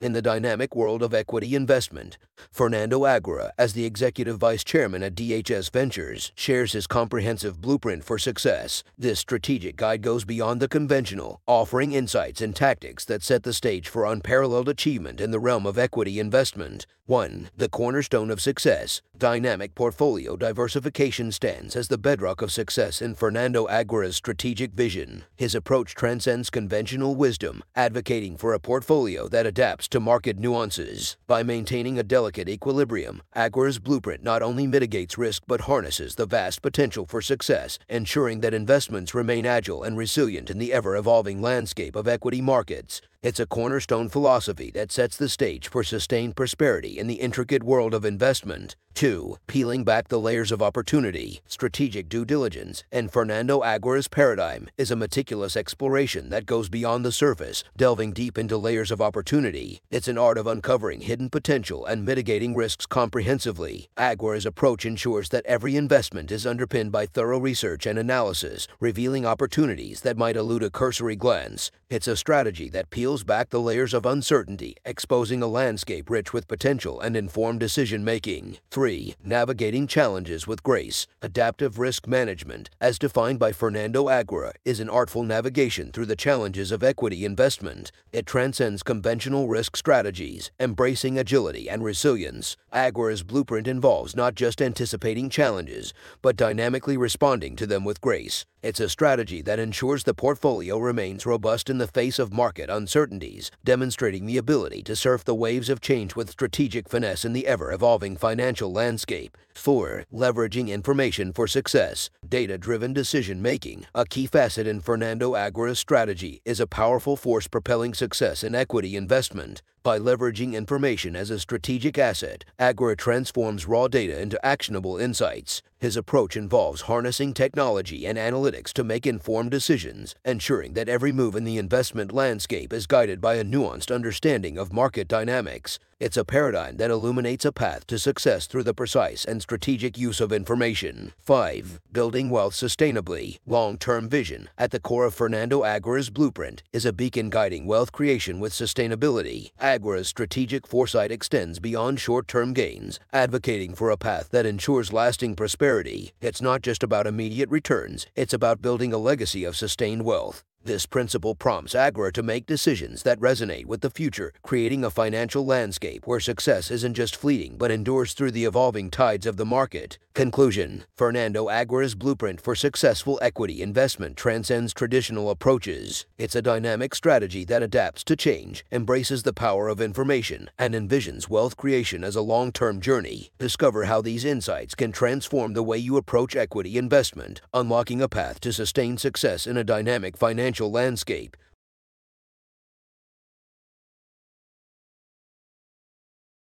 in the dynamic world of equity investment. Fernando Aguirre, as the executive vice chairman at DHS Ventures, shares his comprehensive blueprint for success. This strategic guide goes beyond the conventional, offering insights and tactics that set the stage for unparalleled achievement in the realm of equity investment. 1. The cornerstone of success. Dynamic portfolio diversification stands as the bedrock of success in Fernando Aguirre's strategic vision. His approach transcends conventional wisdom, advocating for a portfolio that adapts to market nuances. By maintaining a delicate equilibrium, Aguirre's blueprint not only mitigates risk but harnesses the vast potential for success, ensuring that investments remain agile and resilient in the ever evolving landscape of equity markets. It's a cornerstone philosophy that sets the stage for sustained prosperity in the intricate world of investment. 2. Peeling back the layers of opportunity, strategic due diligence, and Fernando Aguirre's paradigm is a meticulous exploration that goes beyond the surface, delving deep into layers of opportunity. It's an art of uncovering hidden potential and mitigating risks comprehensively. Aguirre's approach ensures that every investment is underpinned by thorough research and analysis, revealing opportunities that might elude a cursory glance. It's a strategy that peels back the layers of uncertainty, exposing a landscape rich with potential and informed decision making. 3. Navigating challenges with grace. Adaptive risk management, as defined by Fernando Aguirre, is an artful navigation through the challenges of equity investment. It transcends conventional risk strategies, embracing agility and resilience. Aguirre's blueprint involves not just anticipating challenges, but dynamically responding to them with grace. It's a strategy that ensures the portfolio remains robust in the face of market uncertainties, demonstrating the ability to surf the waves of change with strategic finesse in the ever evolving financial landscape. 4. Leveraging information for success. Data driven decision making, a key facet in Fernando Aguirre's strategy, is a powerful force propelling success in equity investment. By leveraging information as a strategic asset, Aguirre transforms raw data into actionable insights. His approach involves harnessing technology and analytics to make informed decisions, ensuring that every move in the investment landscape is guided by a nuanced understanding of market dynamics. It's a paradigm that illuminates a path to success through the precise and strategic use of information. 5. Building wealth sustainably. Long term vision. At the core of Fernando Aguirre's blueprint is a beacon guiding wealth creation with sustainability. Aguirre's strategic foresight extends beyond short term gains, advocating for a path that ensures lasting prosperity. It's not just about immediate returns, it's about building a legacy of sustained wealth. This principle prompts Aguirre to make decisions that resonate with the future, creating a financial landscape where success isn't just fleeting but endures through the evolving tides of the market. Conclusion Fernando Aguirre's blueprint for successful equity investment transcends traditional approaches. It's a dynamic strategy that adapts to change, embraces the power of information, and envisions wealth creation as a long term journey. Discover how these insights can transform the way you approach equity investment, unlocking a path to sustained success in a dynamic financial landscape.